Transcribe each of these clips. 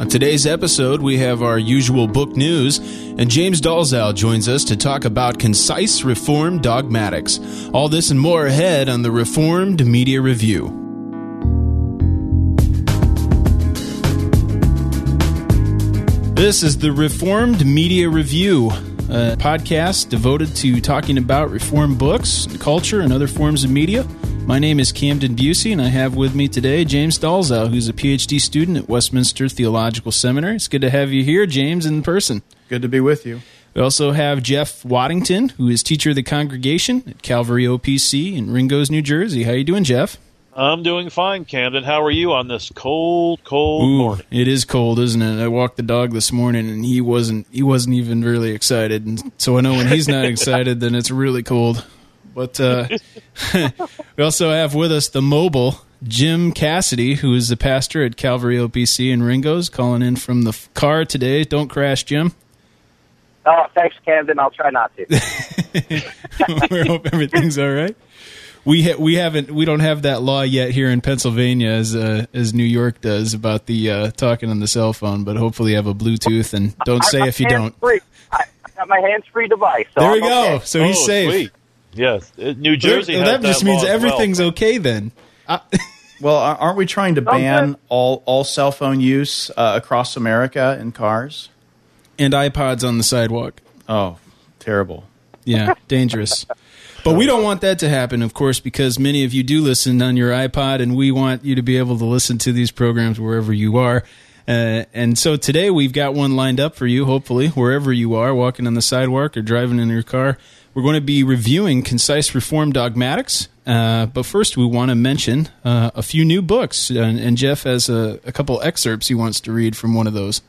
On today's episode, we have our usual book news, and James Dolezal joins us to talk about concise Reformed dogmatics. All this and more ahead on the Reformed Media Review. This is the Reformed Media Review, a podcast devoted to talking about Reformed books, culture, and other forms of media. My name is Camden Bucey, and I have with me today James Dolezal, who's a PhD student at Westminster Theological Seminary. It's good to have you here, James, in person. Good to be with you. We also have Jeff Waddington, who is teacher of the congregation at Calvary OPC in Ringoes, New Jersey. How you doing, Jeff? I'm doing fine, Camden. How are you on this cold, cold Ooh, morning? It is cold, isn't it? I walked the dog this morning, and he wasn't. He wasn't even really excited, and so I know when he's not excited, then it's really cold. But uh, we also have with us the mobile Jim Cassidy, who is the pastor at Calvary OPC in Ringoes, calling in from the car today. Don't crash, Jim. Oh, thanks, Camden. I'll try not to. we hope everything's all right. We ha- we haven't we don't have that law yet here in Pennsylvania as uh, as New York does about the uh, talking on the cell phone, but hopefully you have a Bluetooth and don't say I'm if you don't. Free. I I got my hands-free device. So There we I'm go. okay. So he's oh, safe. Sweet. Yes, Uh, New Jersey. Well, has that just law means as well. everything's okay then. Well, aren't we trying to Okay. ban all, all cell phone use uh, across America in cars? And iPods on the sidewalk. Oh, terrible. Yeah, dangerous. But we don't want that to happen, of course, because many of you do listen on your iPod, and we want you to be able to listen to these programs wherever you are. Uh, and so today we've got one lined up for you, hopefully, wherever you are, walking on the sidewalk or driving in your car. We're going to be reviewing Concise Reform Dogmatics. Uh, but first, we want to mention uh, a few new books. And, and Jeff has a, a couple excerpts he wants to read from one of those.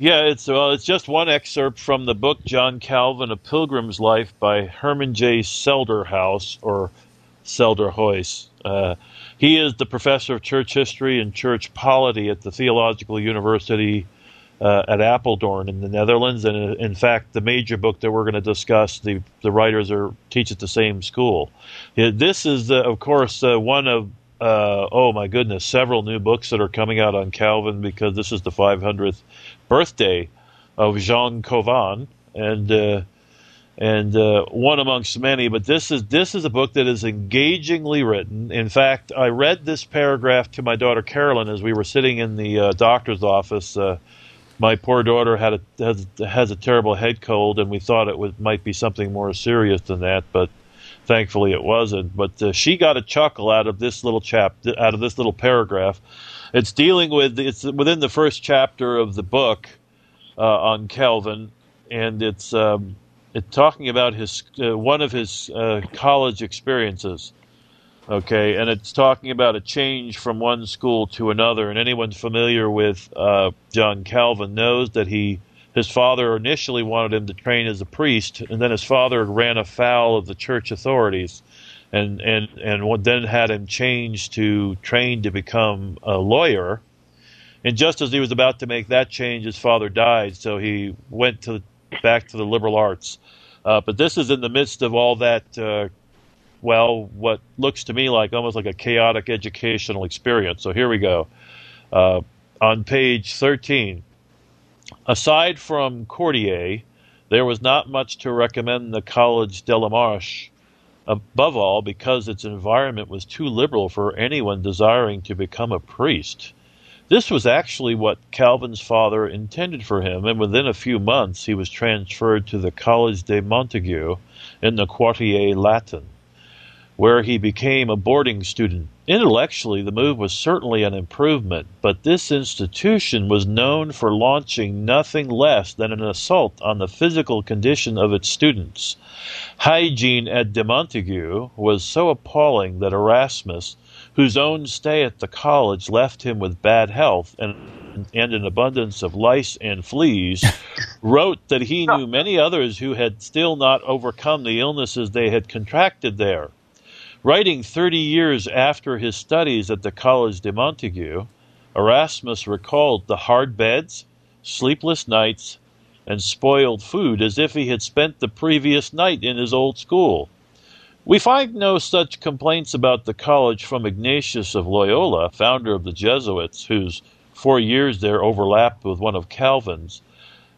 Yeah, it's well, it's just one excerpt from the book John Calvin: A Pilgrim's Life by Herman J. Selderhouse or Selderhuis. Uh, he is the professor of church history and church polity at the Theological University uh, at Apeldoorn in the Netherlands, and uh, in fact, the major book that we're going to discuss, the the writers are teach at the same school. This is, uh, of course, uh, one of uh, oh my goodness, several new books that are coming out on Calvin because this is the 500th birthday of Jean Calvin, and uh, and one amongst many. But this is this is a book that is engagingly written. In fact, I read this paragraph to my daughter Carolyn as we were sitting in the doctor's office. My poor daughter had a has, has a terrible head cold, and we thought it was, might be something more serious than that, but thankfully it wasn't. But uh, she got a chuckle out of this little chap, out of this little paragraph. It's dealing with it's within the first chapter of the book uh, on Calvin, and it's um, it's talking about his uh, one of his uh, college experiences. Okay, and it's talking about a change from one school to another. And anyone familiar with uh, John Calvin knows that he his father initially wanted him to train as a priest, and then his father ran afoul of the church authorities, and and and then had him change to train to become a lawyer. And just as he was about to make that change, his father died, so he went to back to the liberal arts. Uh, but this is in the midst of all that. Uh, well, what looks to me like almost like a chaotic educational experience. So here we go. Uh, on page 13, aside from Cordier, there was not much to recommend the College de la Marche, above all because its environment was too liberal for anyone desiring to become a priest. This was actually what Calvin's father intended for him, and within a few months he was transferred to the College de Montaigu in the Quartier Latin where he became a boarding student. Intellectually, the move was certainly an improvement, but this institution was known for launching nothing less than an assault on the physical condition of its students. Hygiene at De Montaigu was so appalling that Erasmus, whose own stay at the college left him with bad health and, and an abundance of lice and fleas, wrote that he knew many others who had still not overcome the illnesses they had contracted there. Writing 30 years after his studies at the College de Montaigu, Erasmus recalled the hard beds, sleepless nights, and spoiled food as if he had spent the previous night in his old school. We find no such complaints about the college from Ignatius of Loyola, founder of the Jesuits, whose four years there overlapped with one of Calvin's.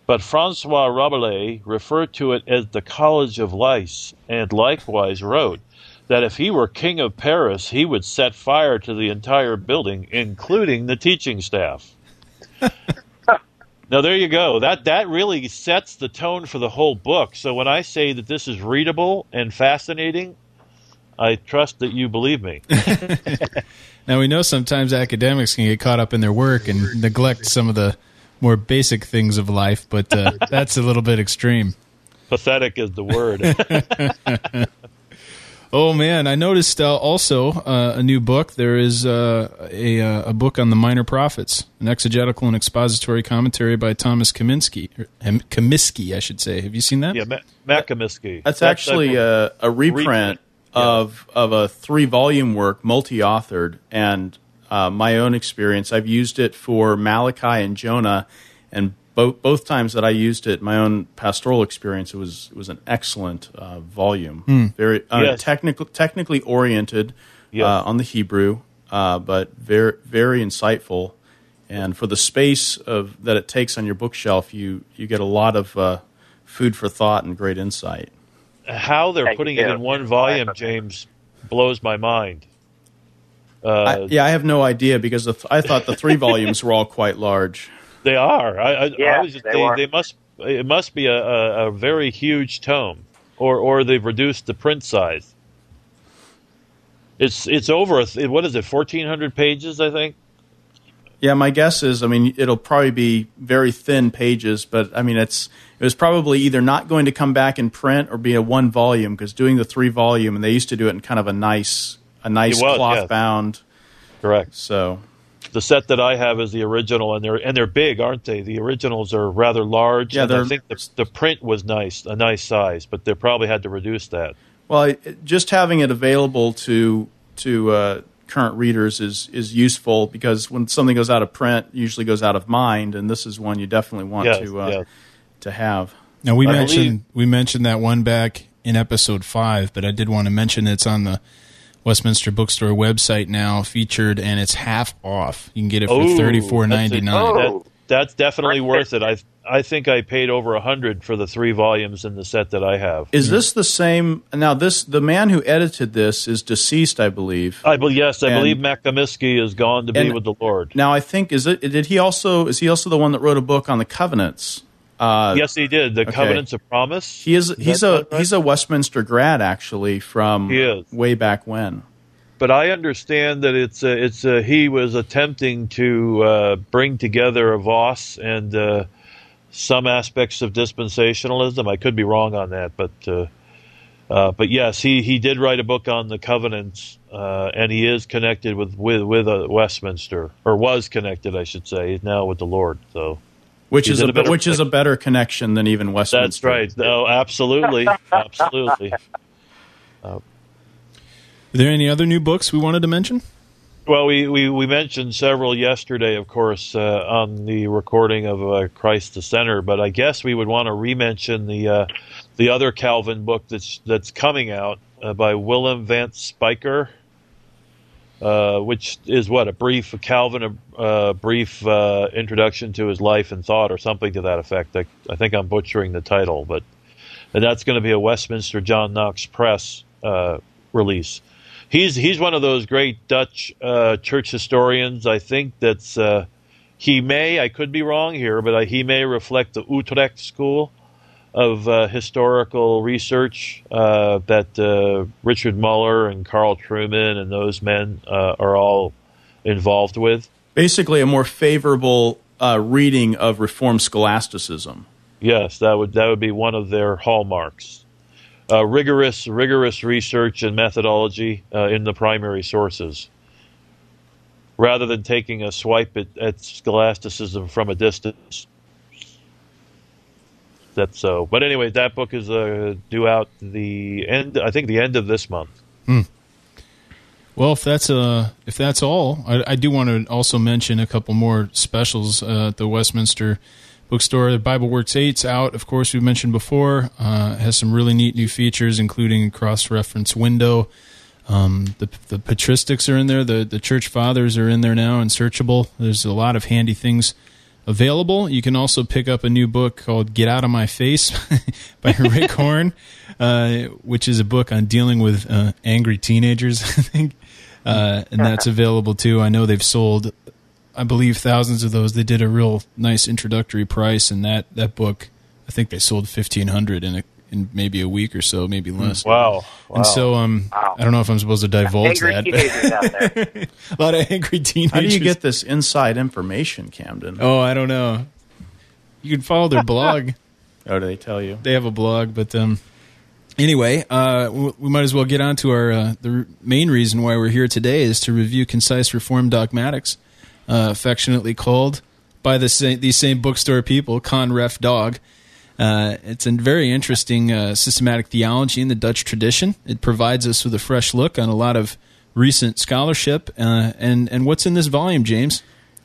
But Francois Rabelais referred to it as the College of Lice, and likewise wrote that if he were king of Paris, he would set fire to the entire building, including the teaching staff. now there you go. That that really sets the tone for the whole book. So when I say that this is readable and fascinating, I trust that you believe me. now we know sometimes academics can get caught up in their work and neglect some of the more basic things of life, but uh, that's a little bit extreme. Pathetic is the word. oh man, I noticed uh, also uh, a new book. There is uh, a uh, a book on the minor prophets, an exegetical and expository commentary by Thomas Kaminsky, Comiskey, I should say. Have you seen that? Yeah, McComiskey. That's, that's actually a, a, reprint, reprint. Yeah. of of a three volume work, multi authored, and uh, my own experience. I've used it for Malachi and Jonah, and both both times that I used it, my own pastoral experience, it was it was an excellent uh, volume, mm. very uh, yes. technical, technically oriented yes. Uh, on the Hebrew, uh, but very very insightful. And for the space of that it takes on your bookshelf, you you get a lot of uh, food for thought and great insight. How they're putting it in one volume, James, blows my mind. Uh, I, yeah, I have no idea because th- I thought the three volumes were all quite large. They are. I, I, yeah, I just, they, they, they, must. It must be a, a, a, very huge tome, or or they've reduced the print size. It's it's over. A, what is it? Fourteen hundred pages, I think. Yeah, my guess is. I mean, it'll probably be very thin pages, but I mean, it's it was probably either not going to come back in print or be a one volume because doing the three volume, and they used to do it in kind of a nice a nice was, cloth bound. Correct. So the set that I have is the original, and they're and they're big, aren't they? The originals are rather large. Yeah, I think the, the, print was nice, a nice size, but they probably had to reduce that. Well, just having it available to to uh, current readers is is useful because when something goes out of print, usually goes out of mind, and this is one you definitely want yes, to uh, yes. to have. Now we I mentioned believe, we mentioned that one back in episode five, but I did want to mention it's on the Westminster Bookstore website now featured, and it's half off. You can get it for oh, thirty four ninety nine. Oh. That, that's definitely worth it. I I think I paid over a hundred for the three volumes in the set that I have. Is this the same? Now, this the man who edited this is deceased, I believe. I believe yes, I and, believe McComiskey is gone to be with the Lord. Now, I think is it did he also is he also the one that wrote a book on the covenants? Uh, yes, he did. The okay. Covenants of Promise. He is. is he's a right? he's a Westminster grad actually from way back when. But I understand that it's a, it's a, he was attempting to uh, bring together a Vos and uh, some aspects of dispensationalism. I could be wrong on that, but uh, uh, but yes, he, he did write a book on the covenants, uh, and he is connected with with with Westminster, or was connected, I should say. He's now with the Lord, so which is a, a which is a better connection than even Westminster. That's right. No, absolutely, absolutely. Uh, Are there any other new books we wanted to mention? Well, we, we, we mentioned several yesterday, of course, uh, on the recording of uh, Christ the Center. But I guess we would want to re-mention the uh, the other Calvin book that's that's coming out uh, by Willem van Spyker. Uh, which is what a brief Calvin, a, a brief uh, introduction to his life and thought, or something to that effect. I, I think I'm butchering the title, but that's going to be a Westminster John Knox Press uh, release. He's he's one of those great Dutch uh, church historians. I think that's uh, he may I could be wrong here, but he may reflect the Utrecht school of uh, historical research uh, that uh, Richard Muller and Carl Trueman and those men uh, are all involved with. Basically, a more favorable uh, reading of Reformed scholasticism. Yes, that would that would be one of their hallmarks. Uh, rigorous, rigorous research and methodology in the primary sources, rather than taking a swipe at, at scholasticism from a distance that's so. But anyway, that book is uh, due out the end. I think the end of this month. Hmm. Well, if that's uh, if that's all, I, I, do want to also mention a couple more specials uh, at the Westminster Bookstore. The BibleWorks Eight's out. Of course, we mentioned before. Uh, has some really neat new features, including a cross-reference window, Um, the the patristics are in there. The the church fathers are in there now and searchable. There's a lot of handy things available. You can also pick up a new book called "Get Out of My Face" by Rick Horne, uh, which is a book on dealing with uh, angry teenagers. I think, uh, and that's available too. I know they've sold, I believe, thousands of those. They did a real nice introductory price, and that that book, I think they sold fifteen hundred in a in maybe a week or so, maybe less. Wow. wow. And so, um, Wow. I don't know if I'm supposed to divulge Angry that. teenagers out there. a lot of angry teenagers. How do you get this inside information, Camden? Oh, I don't know. You can follow their blog. Oh, do they tell you? They have a blog, but um, anyway, uh, we might as well get on to our uh, the main reason why we're here today is to review concise reform dogmatics, uh, affectionately called by the sa- these same bookstore people Conref Dog. Uh, it's a very interesting uh, systematic theology in the Dutch tradition. It provides us with a fresh look on a lot of recent scholarship. Uh, and and what's in this volume, James?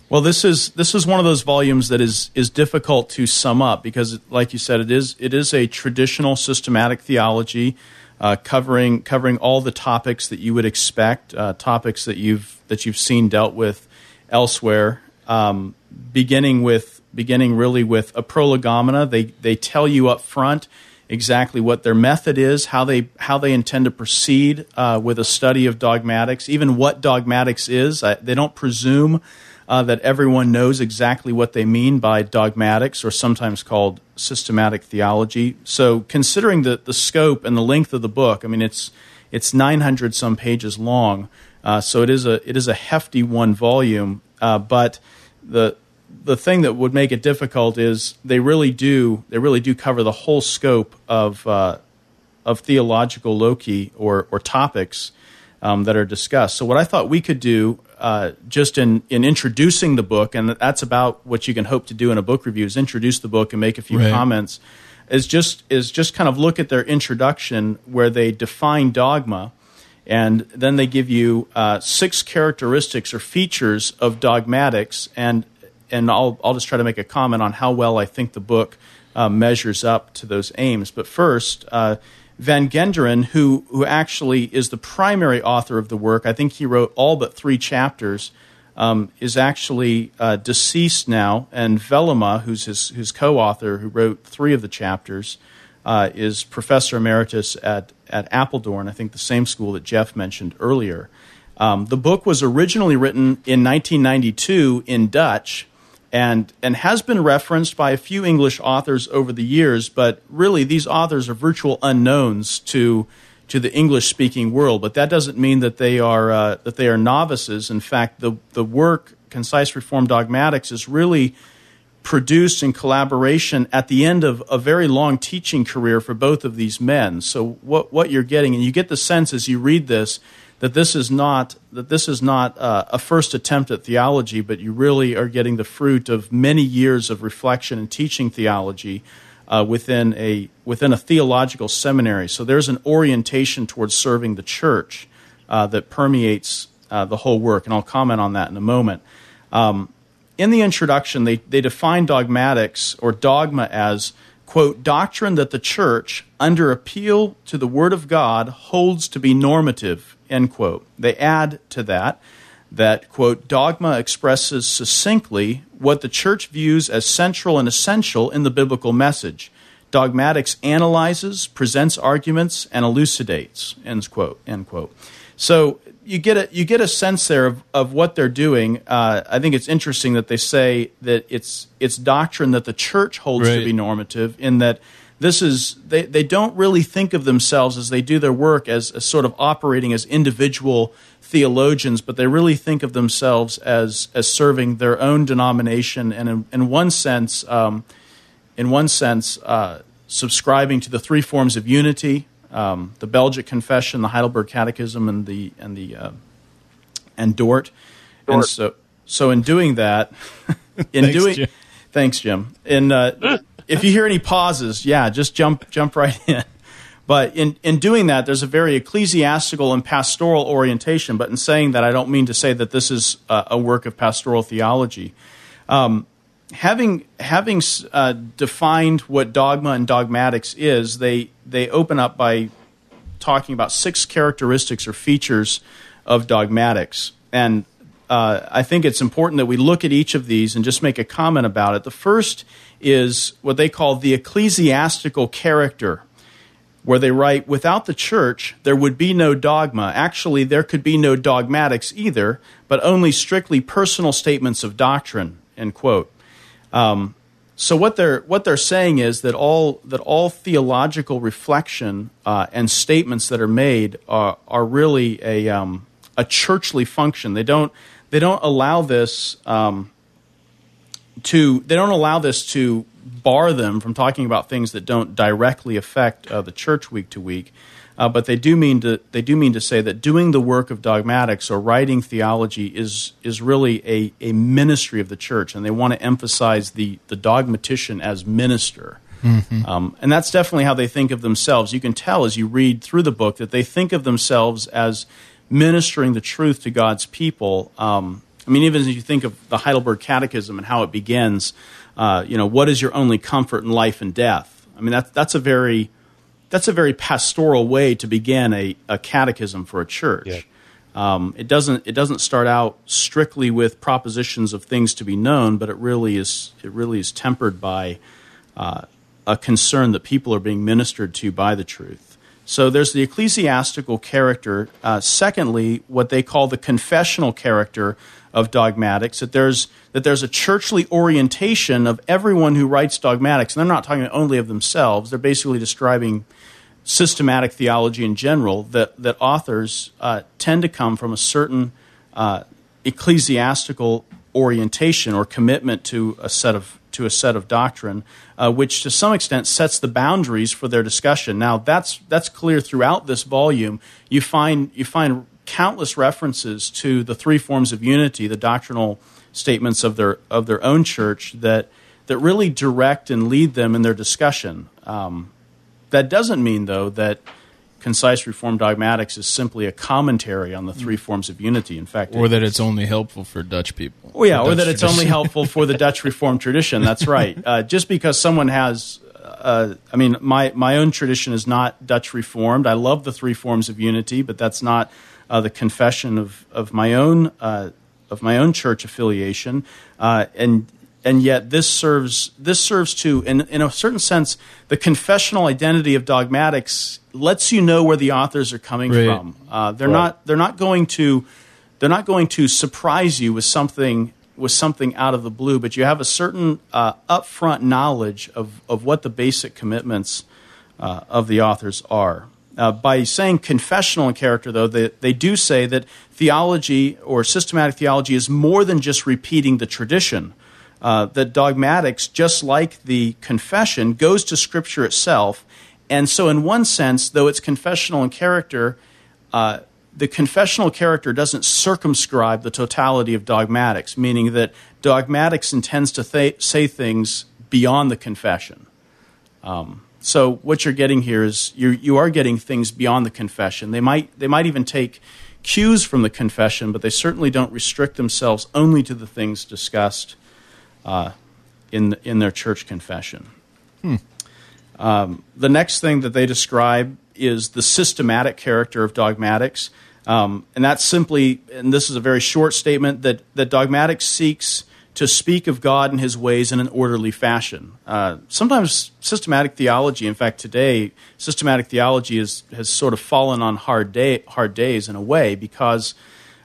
Well, this is this is one of those volumes that is is difficult to sum up because, like you said, it is it is a traditional systematic theology uh, covering covering all the topics that you would expect, uh, topics that you've that you've seen dealt with elsewhere. Um, beginning with beginning really with a prolegomena, they they tell you up front exactly what their method is, how they how they intend to proceed uh, with a study of dogmatics, even what dogmatics is. I, they don't presume uh, that everyone knows exactly what they mean by dogmatics, or sometimes called systematic theology. So, considering the the scope and the length of the book, I mean it's it's 900 some pages long, uh, so it is a it is a hefty one volume. Uh, but the the thing that would make it difficult is they really do they really do cover the whole scope of uh, of theological loci or or topics um, that are discussed. So what I thought we could do uh, just in in introducing the book, and that's about what you can hope to do in a book review is introduce the book and make a few Right. comments. Is just is just kind of look at their introduction where they define dogma and then they give you uh, six characteristics or features of dogmatics, and and I'll I'll just try to make a comment on how well I think the book uh, measures up to those aims. But first, uh, Van Genderen, who who actually is the primary author of the work, I think he wrote all but three chapters. Um, is actually uh, deceased now, and Velema, who's his, his co-author, who wrote three of the chapters, uh, is professor emeritus at, at Apeldoorn, I think the same school that Jeff mentioned earlier. Um, the book was originally written in 1992 in Dutch and, and has been referenced by a few English authors over the years, but really these authors are virtual unknowns to, to the English speaking world. But that doesn't mean that they are, uh, that they are novices. In fact, the, the work, Concise Reform Dogmatics, is really produced in collaboration at the end of a very long teaching career for both of these men. So what what you're getting, and you get the sense as you read this that this is not that this is not uh, a first attempt at theology, but you really are getting the fruit of many years of reflection and teaching theology uh, within a within a theological seminary. So there's an orientation towards serving the church uh, that permeates uh, the whole work, and I'll comment on that in a moment. Um, in the introduction, they, they define dogmatics or dogma as, quote, doctrine that the church, under appeal to the Word of God, holds to be normative, end quote. They add to that that, quote, dogma expresses succinctly what the church views as central and essential in the biblical message. Dogmatics analyzes, presents arguments, and elucidates, end quote, end quote. So you get a you get a sense there of, of what they're doing. Uh, I think it's interesting that they say that it's it's doctrine that the church holds to be normative. In that this is they, they don't really think of themselves as they do their work as, as sort of operating as individual theologians, but they really think of themselves as as serving their own denomination and in, in one sense. Um, in one sense, uh, subscribing to the three forms of unity: um, the Belgic Confession, the Heidelberg Catechism, and the and the uh, and Dort. And so, so in doing that, in Thanks, doing, Jim. thanks, Jim. In uh, if you hear any pauses, yeah, just jump jump right in. But in, in doing that, there's a very ecclesiastical and pastoral orientation. But in saying that, I don't mean to say that this is uh, a work of pastoral theology having having uh, defined what dogma and dogmatics is, they they open up by talking about six characteristics or features of dogmatics. And uh, I think it's important that we look at each of these and just make a comment about it. The first is what they call the ecclesiastical character, where they write, without the church, there would be no dogma. Actually, there could be no dogmatics either, but only strictly personal statements of doctrine, end quote. Um, so what they're what they're saying is that all that all theological reflection uh, and statements that are made are, are really a um, a churchly function. They don't they don't allow this um, to they don't allow this to bar them from talking about things that don't directly affect uh, the church week to week. Uh, but they do mean to they do mean to say that doing the work of dogmatics or writing theology is is really a, a ministry of the church, and they want to emphasize the the dogmatician as minister. Mm-hmm. Um, and that's definitely how they think of themselves. You can tell as you read through the book that they think of themselves as ministering the truth to God's people. Um, I mean, even as you think of the Heidelberg Catechism and how it begins, uh, you know, what is your only comfort in life and death? I mean, that's that's a very that's a very pastoral way to begin a, a catechism for a church. Yeah. Um, it doesn't it doesn't start out strictly with propositions of things to be known, but it really is it really is tempered by uh, a concern that people are being ministered to by the truth. So there's the ecclesiastical character. Uh, secondly, what they call the confessional character of dogmatics. That there's that there's a churchly orientation of everyone who writes dogmatics, and they're not talking only of themselves. They're basically describing systematic theology in general. That that authors uh, tend to come from a certain uh, ecclesiastical orientation or commitment to a set of to a set of doctrine, uh, which to some extent sets the boundaries for their discussion. Now, that's that's clear throughout this volume. You find you find countless references to the three forms of unity, the doctrinal statements of their of their own church that that really direct and lead them in their discussion. Um, that doesn't mean, though, that concise reformed dogmatics is simply a commentary on the three forms of unity. In fact, or that it's only helpful for Dutch people. Oh yeah, or that it's only helpful for the Dutch Reformed tradition. That's right. Uh, just because someone has, uh, I mean, my my own tradition is not Dutch Reformed. I love the three forms of unity, but that's not uh, the confession of of my own uh, of my own church affiliation. Uh, and and yet this serves this serves to in, in a certain sense the confessional identity of dogmatics lets you know where the authors are coming right. from uh, they're right. not they're not going to they're not going to surprise you with something with something out of the blue but you have a certain uh, upfront knowledge of, of what the basic commitments uh, of the authors are uh, by saying confessional in character, though, they, they do say that theology or systematic theology is more than just repeating the tradition uh, that dogmatics, just like the confession, goes to Scripture itself. And so, in one sense, though it's confessional in character, uh, the confessional character doesn't circumscribe the totality of dogmatics, meaning that dogmatics intends to th- say things beyond the confession. Um, so what you're getting here is you you are getting things beyond the confession. They might they might even take cues from the confession, but they certainly don't restrict themselves only to the things discussed uh, in in their church confession. Hmm. Um, the next thing that they describe is the systematic character of dogmatics, um, and that's simply, and this is a very short statement that that dogmatics seeks to speak of God and His ways in an orderly fashion. Uh, sometimes systematic theology, in fact, today systematic theology is, has sort of fallen on hard day hard days in a way because.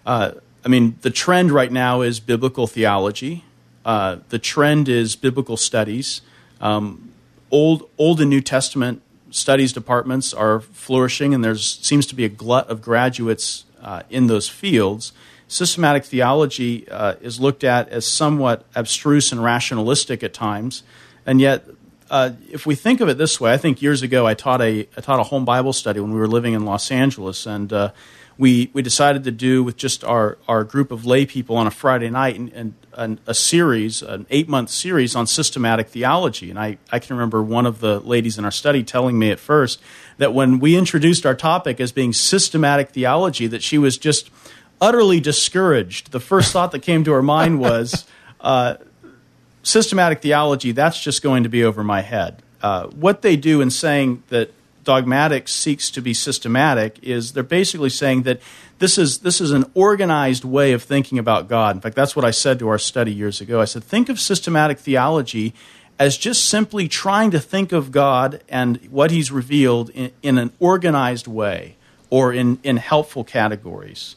Uh, I mean, the trend right now is biblical theology, uh, the trend is biblical studies. Um, old, Old and New Testament studies departments are flourishing, and there seems to be a glut of graduates uh, in those fields. Systematic theology uh, is looked at as somewhat abstruse and rationalistic at times, and yet uh, if we think of it this way, I think years ago I taught a I taught a home Bible study when we were living in Los Angeles, and uh, we we decided to do with just our our group of lay people on a Friday night and, and an, a series, an eight month series on systematic theology. And I, I can remember one of the ladies in our study telling me at first that when we introduced our topic as being systematic theology, that she was just utterly discouraged. The first thought that came to her mind was uh, systematic theology, that's just going to be over my head. Uh, what they do in saying that dogmatic seeks to be systematic is they're basically saying that this is this is an organized way of thinking about God. In fact, that's what I said to our study years ago. I said, think of systematic theology as just simply trying to think of God and what He's revealed in, in an organized way or in, in helpful categories.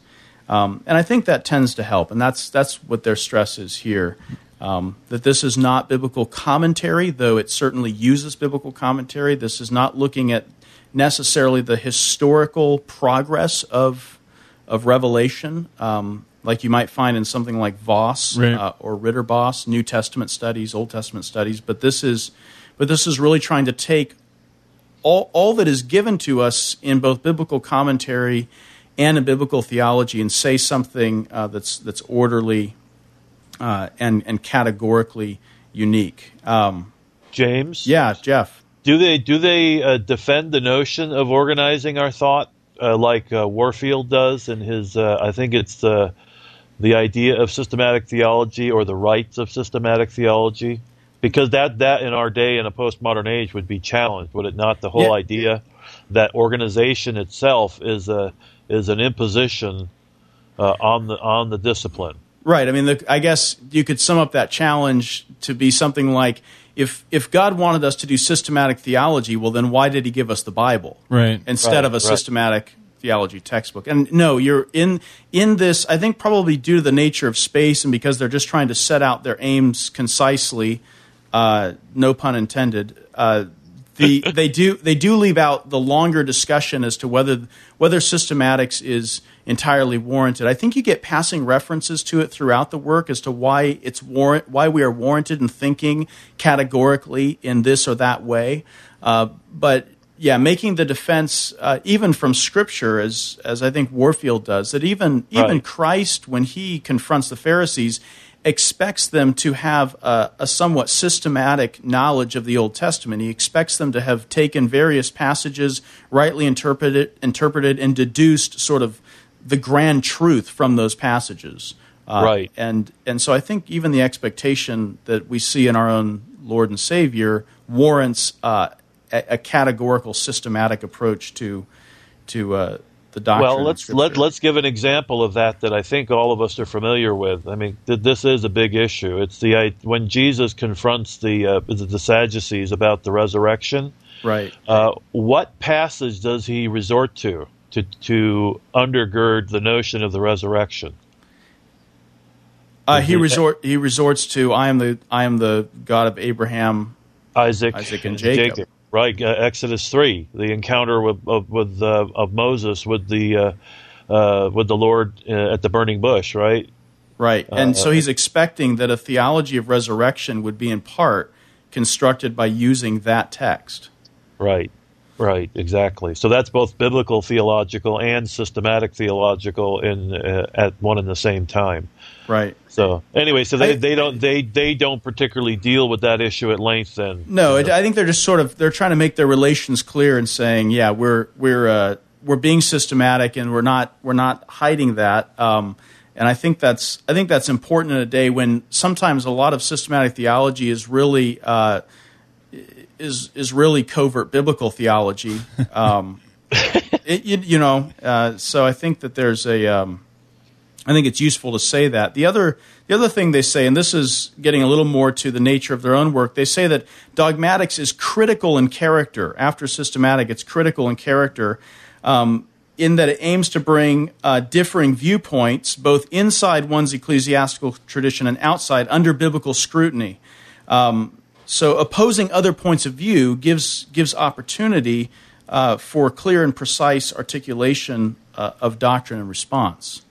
Um, and I think that tends to help, and that's that's what their stress is here. Um, that this is not biblical commentary, though it certainly uses biblical commentary. This is not looking at necessarily the historical progress of of Revelation, um, like you might find in something like Vos Right. uh, or Ridderbos, New Testament studies, Old Testament studies. But this is, but this is really trying to take all all that is given to us in both biblical commentary and in biblical theology and say something uh, that's that's orderly uh, and and categorically unique. Um, James, yeah, Jeff. do they do they uh, defend the notion of organizing our thought uh, like uh, Warfield does in his? Uh, I think it's uh, the idea of systematic theology or the rights of systematic theology, because that that in our day in a postmodern age would be challenged, would it not? The whole Yeah. idea that organization itself is a is an imposition uh, on the on the discipline. Right. I mean, the, I guess you could sum up that challenge to be something like if if God wanted us to do systematic theology, well, then why did He give us the Bible? Right. Instead Right, of a right. systematic theology textbook. And no, you're in in this. I think probably due to the nature of space and because they're just trying to set out their aims concisely. Uh, no pun intended. Uh, the they do they do leave out the longer discussion as to whether whether systematics is entirely warranted. I think you get passing references to it throughout the work as to why it's warrant why we are warranted in thinking categorically in this or that way. Uh, but yeah, making the defense uh, even from Scripture, as as I think Warfield does, that even even Right. Christ, when he confronts the Pharisees, expects them to have a, a somewhat systematic knowledge of the Old Testament. He expects them to have taken various passages, rightly interpreted, interpreted, and deduced sort of the grand truth from those passages. Uh, Right. And and so I think even the expectation that we see in our own Lord and Savior warrants uh, a, a categorical, systematic approach to to uh, the doctrine. Well, let's let, let's give an example of that that I think all of us are familiar with. I mean, th- this is a big issue. It's the I- when Jesus confronts the uh, the Sadducees about the resurrection. right. Uh, what passage does he resort to to to undergird the notion of the resurrection? Uh, he resort he resorts to I am the I am the God of Abraham. Isaac, Isaac and Jacob. Right, uh, Exodus three, the encounter with of, with uh, of Moses with the uh, uh, with the Lord uh, at the burning bush. Right. Right. and so he's expecting that a theology of resurrection would be in part constructed by using that text. Right, right, exactly. So that's both biblical theological and systematic theological in uh, at one and the same time. Right. So anyway, so they, I- they don't they they don't particularly deal with that issue at length. Then No, it, I think they're just sort of they're trying to make their relations clear and saying, yeah, we're we're uh, we're being systematic and we're not we're not hiding that. Um, and I think that's I think that's important in a day when sometimes a lot of systematic theology is really uh, is is really covert biblical theology. Um, it, you, you know, uh, so I think that there's a um, I think it's useful to say that. The other the other thing they say, and this is getting a little more to the nature of their own work, they say that dogmatics is critical in character. After systematic, it's critical in character. Um, in that it aims to bring uh, differing viewpoints, both inside one's ecclesiastical tradition and outside, under biblical scrutiny. Um, so, opposing other points of view gives gives opportunity uh, for clear and precise articulation uh, of doctrine and response.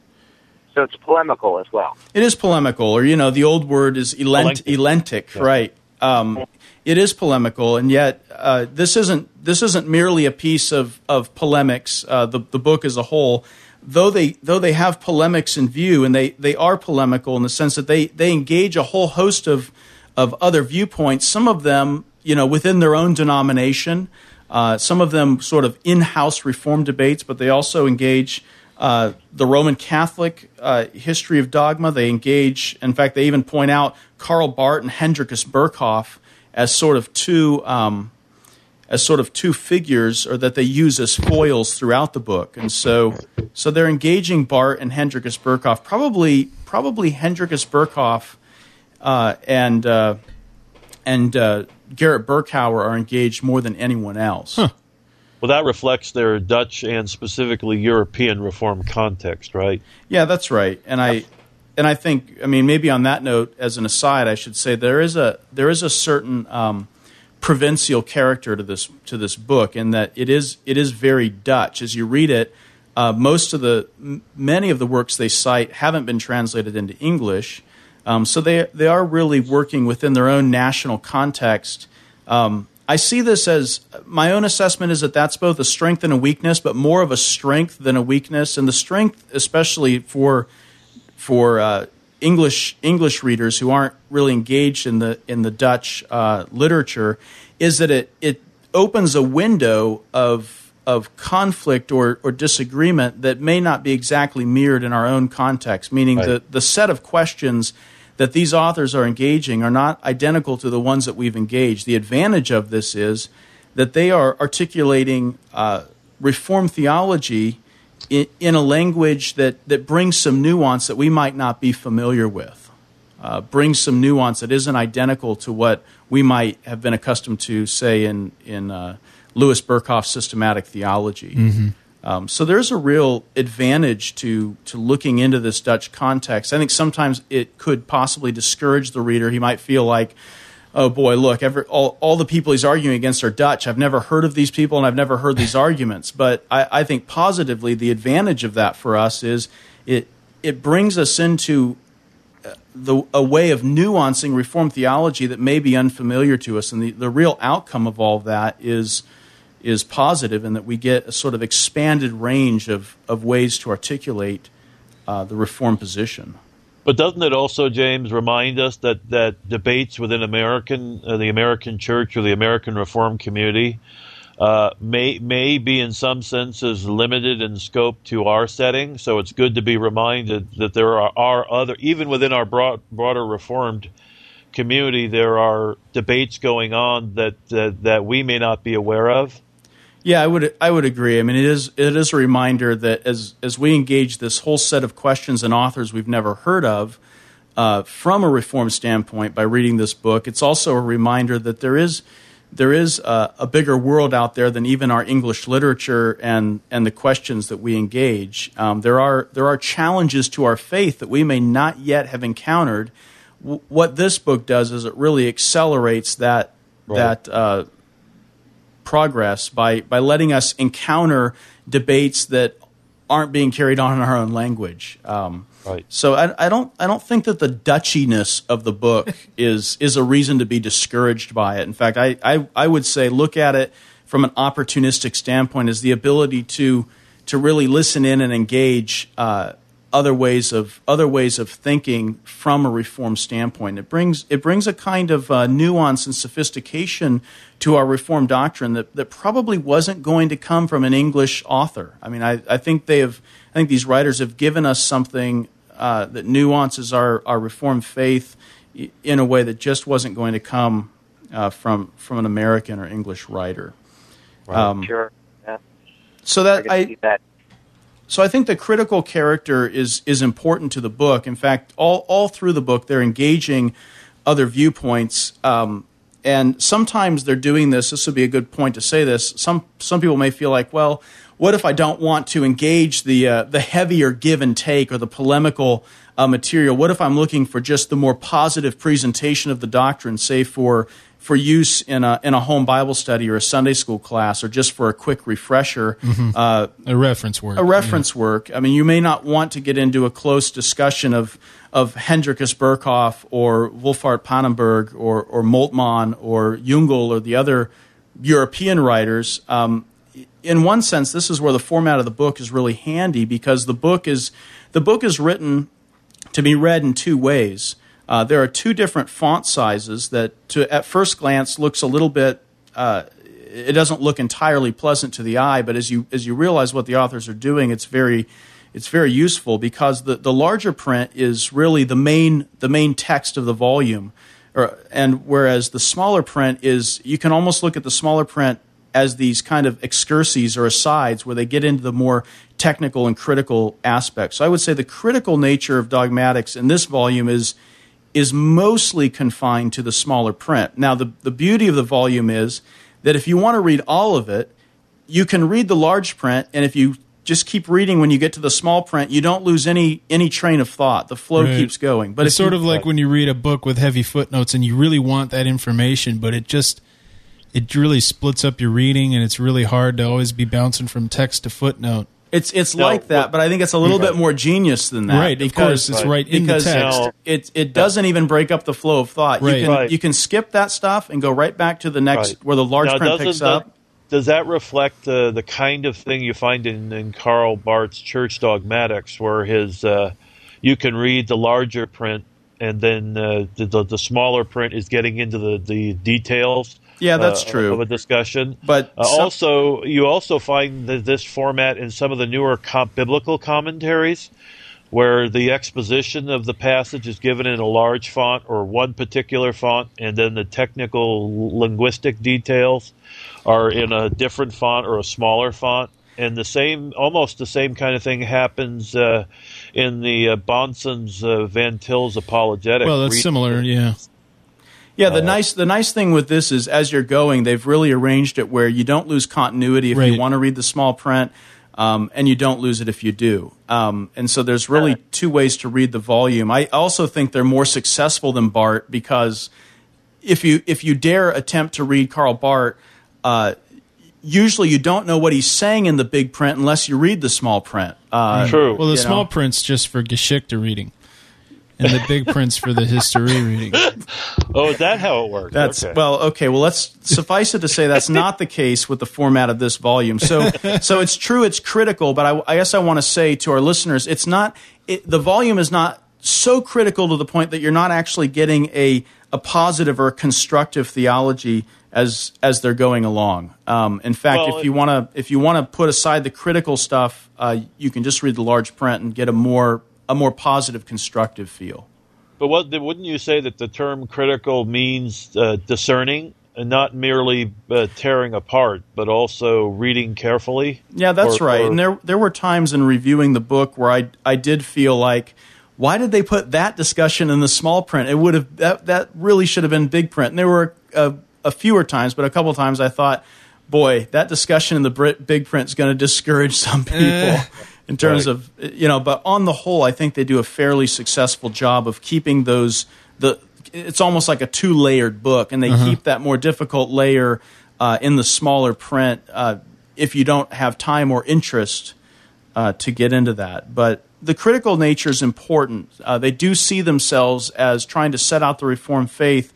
So it's polemical as well. It is polemical, or you know, the old word is elent- elenctic, right? Um, it is polemical, and yet uh, this isn't this isn't merely a piece of of polemics. Uh, the the book as a whole, though they though they have polemics in view, and they they are polemical in the sense that they they engage a whole host of of other viewpoints. Some of them, you know, within their own denomination. Uh, some of them sort of in-house reform debates, but they also engage uh, the Roman Catholic uh, history of dogma. They engage, in fact, they even point out Karl Barth and Hendrikus Berkhof as sort of two um, as sort of two figures, or that they use as foils throughout the book. And so, so they're engaging Barth and Hendrikus Berkhof. Probably, probably Hendrikus Berkhof uh, and uh, and uh, Gerrit Berkouwer are engaged more than anyone else. Huh. Well, that reflects their Dutch and specifically European Reform context, right? Yeah, that's right. And I and I think I mean maybe on that note, as an aside, I should say there is a there is a certain um, provincial character to this to this book, in that it is it is very Dutch. As you read it, uh, most of the m- many of the works they cite haven't been translated into English, um, so they they are really working within their own national context. Um, I see this as my own assessment is that that's both a strength and a weakness, but more of a strength than a weakness. And the strength, especially for for uh, English English readers who aren't really engaged in the in the Dutch uh, literature, is that it it opens a window of of conflict or, or disagreement that may not be exactly mirrored in our own context. Meaning Right. the the set of questions that these authors are engaging are not identical to the ones that we've engaged. The advantage of this is that they are articulating uh, Reformed theology in, in a language that, that brings some nuance that we might not be familiar with, uh, brings some nuance that isn't identical to what we might have been accustomed to, say, in, in uh, Louis Berkhof's systematic theology. Um, so there's a real advantage to to looking into this Dutch context. I think sometimes it could possibly discourage the reader. He might feel like, oh boy, look, every, all, all the people he's arguing against are Dutch. I've never heard of these people and I've never heard these arguments. But I, I think positively, the advantage of that for us is it it brings us into uh, the, a way of nuancing Reformed theology that may be unfamiliar to us. And the, the real outcome of all that is is positive in that we get a sort of expanded range of, of ways to articulate uh, the reform position. But doesn't it also, James, remind us that, that debates within American, uh, the American church or the American Reformed community uh, may may be in some senses limited in scope to our setting? So it's good to be reminded that there are, are other, even within our broad, broader Reformed community, there are debates going on that, that that we may not be aware of. Yeah, I would I would agree. I mean, it is it is a reminder that as as we engage this whole set of questions and authors we've never heard of uh, from a reform standpoint by reading this book, it's also a reminder that there is there is a, a bigger world out there than even our English literature and and the questions that we engage. Um, there are there are challenges to our faith that we may not yet have encountered. W- what this book does is it really accelerates that Right. that. Uh, progress by by letting us encounter debates that aren't being carried on in our own language. Um, Right. So I, I don't I don't think that the Dutchiness of the book is is a reason to be discouraged by it. In fact, I, I I would say look at it from an opportunistic standpoint as the ability to to really listen in and engage uh, other ways of other ways of thinking from a reform standpoint. It brings it brings a kind of uh, nuance and sophistication to our reform doctrine that, that probably wasn't going to come from an English author. I mean, I, I think they have I think these writers have given us something uh, that nuances our, our reformed faith in a way that just wasn't going to come uh, from from an American or English writer. Um, Sure. Yeah, so that I, that. So I think the critical character is is important to the book. In fact, all all through the book, they're engaging other viewpoints, um, and sometimes they're doing this. This would be a good point to say this. Some some people may feel like, well, what if I don't want to engage the uh, the heavier give and take or the polemical uh, material? What if I'm looking for just the more positive presentation of the doctrine, say for for use in a in a home Bible study or a Sunday school class, or just for a quick refresher? Uh, A reference work. a reference work. I mean, you may not want to get into a close discussion of of Hendrikus Berkhof or Wolfhart Pannenberg or or Moltmann or Jungel or the other European writers. Um, in one sense, this is where the format of the book is really handy because the book is the book is written to be read in two ways. Uh, there are two different font sizes that, to at first glance, looks a little bit. Uh, it doesn't look entirely pleasant to the eye, but as you as you realize what the authors are doing, it's very it's very useful because the, the larger print is really the main the main text of the volume, or, and whereas the smaller print is you can almost look at the smaller print as these kind of excurses or asides where they get into the more technical and critical aspects. So I would say the critical nature of dogmatics in this volume is is mostly confined to the smaller print. Now the the beauty of the volume is that if you want to read all of it, you can read the large print and if you just keep reading when you get to the small print, you don't lose any any train of thought. The flow Right. keeps going. But it's sort you- of like when you read a book with heavy footnotes and you really want that information, but it just it really splits up your reading and it's really hard to always be bouncing from text to footnote. It's it's No, like that, but- but I think it's a little bit more genius than that. Right, of course, it's right in the because text. Now- it it doesn't even break up the flow of thought. Right. You can Right. you can skip that stuff and go right back to the next Right. where the large Now, print picks that- up. Does that reflect uh, the kind of thing you find in, in Karl Barth's Church Dogmatics, where his uh, you can read the larger print and then uh, the, the the smaller print is getting into the, the details? Yeah, that's uh, true. Of a discussion, But uh, some- also you also find that this format in some of the newer com- biblical commentaries, where the exposition of the passage is given in a large font or one particular font, and then the technical linguistic details are in a different font or a smaller font. And the same, almost the same kind of thing happens uh, in the uh, Bahnsen's uh, Van Til's apologetic. Well, that's read- similar, yeah. Yeah, the nice the nice thing with this is as you're going, they've really arranged it where you don't lose continuity if Right. you want to read the small print, um, and you don't lose it if you do. Um, and so there's really two ways to read the volume. I also think they're more successful than Barth because if you if you dare attempt to read Karl Barth. uh, usually you don't know what he's saying in the big print unless you read the small print. Uh, True. Well, the small know. print's just for Geschichte reading. And the big print's for the history reading. oh, is that how it works? That's okay. well, okay. Well, let's suffice it to say that's not the case with the format of this volume. So, so it's true, it's critical, but I, I guess I want to say to our listeners, it's not. It, the volume is not so critical to the point that you're not actually getting a a positive or constructive theology as as they're going along. Um, in fact, Well, if you want to if you want to put aside the critical stuff, uh, you can just read the large print and get a more a more positive, constructive feel. But what, wouldn't you say that the term critical means uh, discerning and not merely uh, tearing apart, but also reading carefully? Yeah, that's Or- right. or- and there there were times in reviewing the book where I I did feel like why did they put that discussion in the small print? It would have that that really should have been big print. And there were a, a fewer times, but a couple times I thought, boy, that discussion in the big print is going to discourage some people. Eh. In terms Right. of you know, but on the whole, I think they do a fairly successful job of keeping those the. It's almost like a two layered book, and they keep that more difficult layer uh, in the smaller print. Uh, if you don't have time or interest uh, to get into that. But the critical nature is important. Uh, they do see themselves as trying to set out the Reformed faith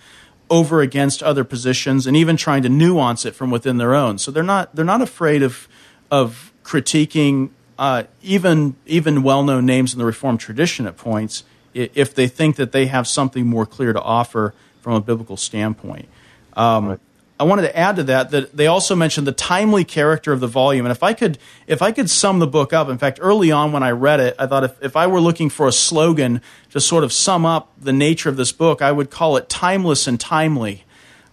over against other positions, and even trying to nuance it from within their own. So they're not they're not afraid of of critiquing uh, even even well known names in the Reformed tradition at points if they think that they have something more clear to offer from a biblical standpoint. Um, I wanted to add to that that they also mentioned the timely character of the volume. And if I could, if I could sum the book up, in fact, early on when I read it, I thought if, if I were looking for a slogan to sort of sum up the nature of this book, I would call it timeless and timely.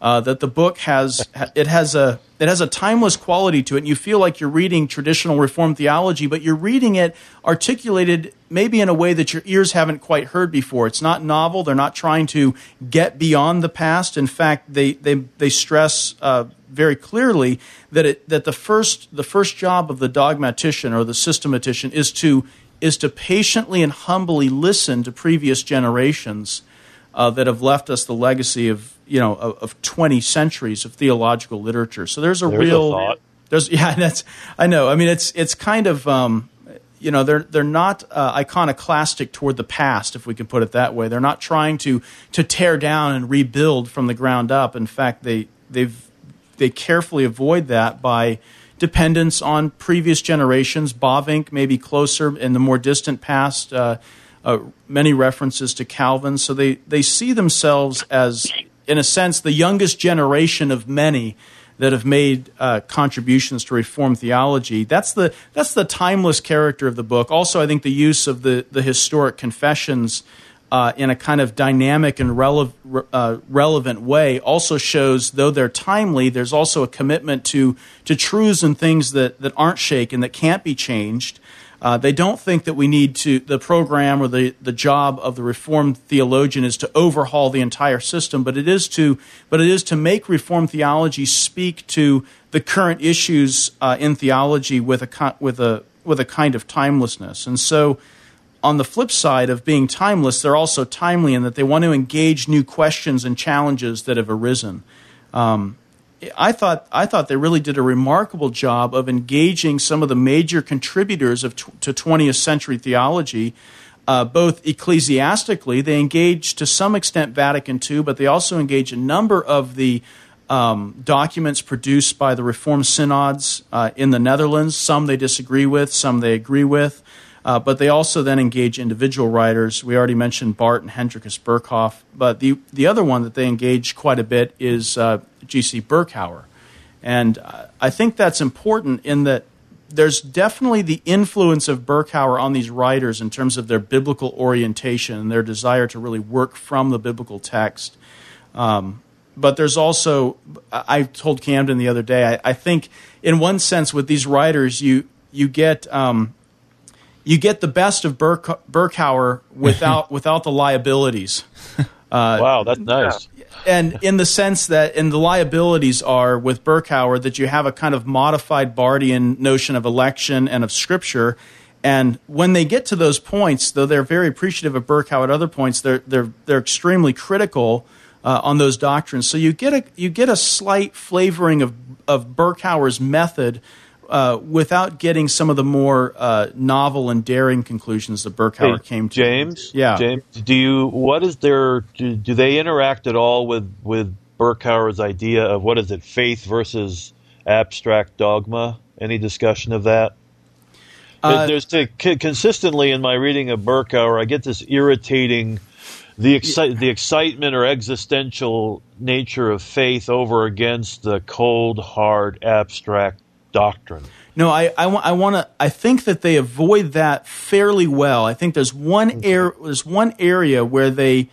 Uh, that the book has it has a it has a timeless quality to it. And you feel like you're reading traditional Reformed theology, but you're reading it articulated maybe in a way that your ears haven't quite heard before. It's not novel. They're not trying to get beyond the past. In fact, they they they stress uh, very clearly that it that the first the first job of the dogmatician or the systematician is to is to patiently and humbly listen to previous generations uh, that have left us the legacy of you know of, of 20 centuries of theological literature. So there's a There's a real thought. there's yeah that's I know I mean it's it's kind of um, you know they're they're not uh, iconoclastic toward the past if we can put it that way. They're not trying to to tear down and rebuild from the ground up. In fact, they they've they carefully avoid that by dependence on previous generations. Bavinck may be closer in the more distant past. Uh, uh, many references to Calvin, so they they see themselves as, in a sense, the youngest generation of many that have made uh, contributions to Reformed theology. That's the that's the timeless character of the book. Also, I think the use of the the historic confessions uh, in a kind of dynamic and rele- uh, relevant way also shows, though they're timely, there's also a commitment to, to truths and things that, that aren't shaken, that can't be changed. Uh, they don't think that we need to, the program or the, the job of the Reformed theologian is to overhaul the entire system, but it is to, but it is to make Reformed theology speak to the current issues uh, in theology with a, with, a, with a kind of timelessness. And so, on the flip side of being timeless, they're also timely in that they want to engage new questions and challenges that have arisen. Um, I thought I thought they really did a remarkable job of engaging some of the major contributors of t- to 20th century theology, uh, both ecclesiastically. They engaged to some extent Vatican II, but they also engaged a number of the um, documents produced by the Reformed synods uh, in the Netherlands. Some they disagree with, some they agree with. Uh, but they also then engage individual writers. We already mentioned Barth and Hendrikus Berkhof, but the the other one that they engage quite a bit is uh, G.C. Berkouwer, and I think that's important in that there's definitely the influence of Berkouwer on these writers in terms of their biblical orientation and their desire to really work from the biblical text. Um, but there's also, I told Camden the other day, I, I, think in one sense with these writers, you you get um, you get the best of Burk- Berkouwer without without the liabilities. Uh, wow, that's nice. And in the sense that, and the liabilities are with Berkouwer that you have a kind of modified Barthian notion of election and of Scripture. And when they get to those points, though they're very appreciative of Berkouwer at other points, they're they're they're extremely critical uh, on those doctrines. So you get a you get a slight flavoring of of Berkouwer's method uh, without getting some of the more uh, novel and daring conclusions that Berkouwer hey, came to. James, yeah, James, do you what is their do, do they interact at all with with Berkouwer's idea of what is it faith versus abstract dogma? Any discussion of that? Uh, There's to, consistently in my reading of Berkouwer, I get this irritating the exci- the excitement or existential nature of faith over against the cold, hard, abstract doctrine. No, I, I, I want to. I think that they avoid that fairly well. I think there's one okay. air, there's one area where they,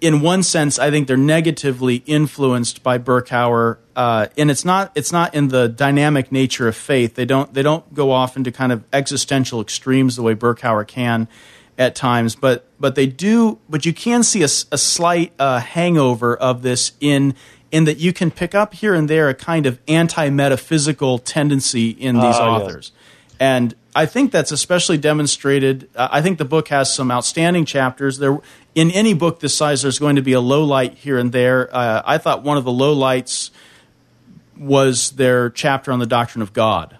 in one sense, I think they're negatively influenced by Berkouwer, uh, and it's not it's not in the dynamic nature of faith. They don't they don't go off into kind of existential extremes the way Berkouwer can at times, but but they do. But you can see a, a slight uh, hangover of this in in that you can pick up here and there a kind of anti metaphysical tendency in these uh, authors. Yes. And I think that's especially demonstrated. Uh, I think the book has some outstanding chapters. There, in any book this size, there's going to be a low light here and there. Uh, I thought one of the low lights was their chapter on the doctrine of God.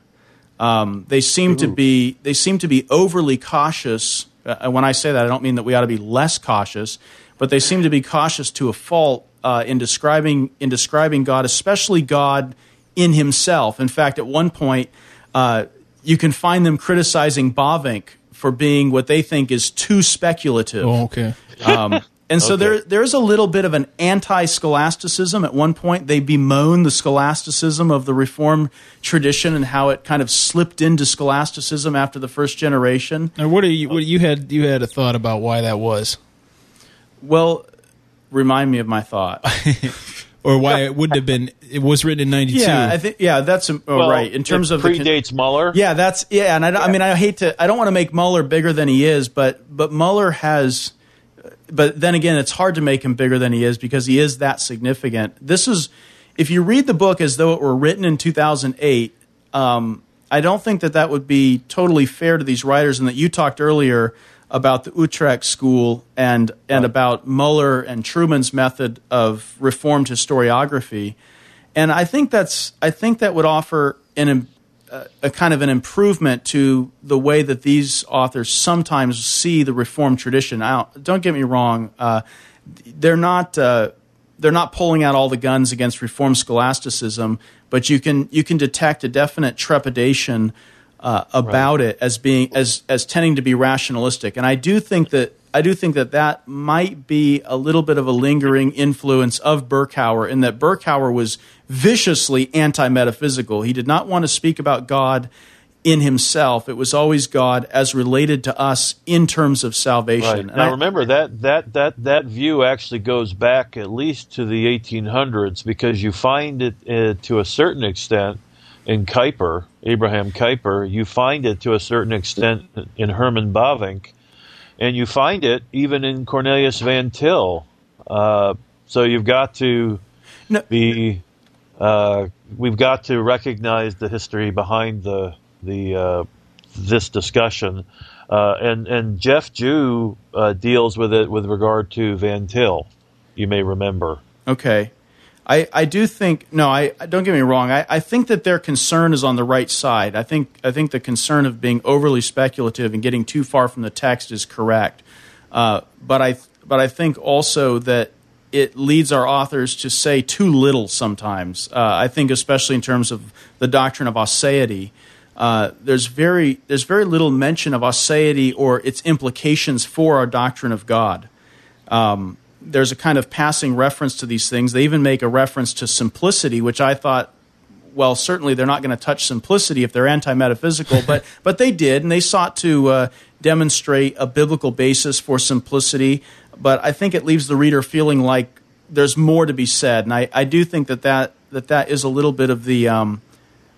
Um, they seem Ooh. to be they seem to be overly cautious. Uh, when I say that, I don't mean that we ought to be less cautious, but they seem to be cautious to a fault uh, in describing in describing God, especially God in Himself. In fact, at one point, uh, you can find them criticizing Bavinck for being what they think is too speculative. Oh, okay. Um, and so okay. there there's a little bit of an anti-scholasticism. At one point, they bemoan the scholasticism of the Reformed tradition and how it kind of slipped into scholasticism after the first generation. Now, what, you, what you had you had a thought about why that was? Well, remind me of my thought. or why it wouldn't have been. It was written in '92. Yeah, I think. Yeah, that's oh, well, right. In terms of predates the, Muller. Yeah, that's yeah. And I, yeah. I mean, I hate to. I don't want to make Muller bigger than he is, but but Muller has. But then again, it's hard to make him bigger than he is because he is that significant. This is, if you read the book as though it were written in 2008, um, I don't think that that would be totally fair to these writers. And that you talked earlier about the Utrecht school and and about Muller and Trueman's method of reformed historiography, and I think that's I think that would offer an a, a kind of an improvement to the way that these authors sometimes see the reformed tradition. Out, don't get me wrong, uh, they're not. Uh, they're not pulling out all the guns against reform scholasticism, but you can you can detect a definite trepidation uh, about right. it as being as as tending to be rationalistic, and I do think that I do think that that might be a little bit of a lingering influence of Berkouwer in that Berkouwer was viciously anti metaphysical. He did not want to speak about God in himself. It was always God as related to us in terms of salvation. Right. Now, I, remember that that that that view actually goes back at least to the 1800s because you find it uh, to a certain extent in Kuyper, Abraham Kuyper, You find it to a certain extent in Herman Bavinck, and you find it even in Cornelius Van Til. Uh, so you've got to no. be. Uh, we've got to recognize the history behind the the uh, this discussion, uh, and and Jeff Jue uh, deals with it with regard to Van Til. You may remember. Okay. I, I do think no I don't get me wrong. I, I think that their concern is on the right side. I think I think the concern of being overly speculative and getting too far from the text is correct. Uh, but I but I think also that it leads our authors to say too little sometimes. Uh, I think especially in terms of the doctrine of aseity uh, there's very there's very little mention of aseity or its implications for our doctrine of God. Um, there's a kind of passing reference to these things. They even make a reference to simplicity, which I thought, well, certainly they're not going to touch simplicity if they're anti-metaphysical, but but they did, and they sought to uh, demonstrate a biblical basis for simplicity. But I think it leaves the reader feeling like there's more to be said, and I, I do think that that that that is a little bit of the um,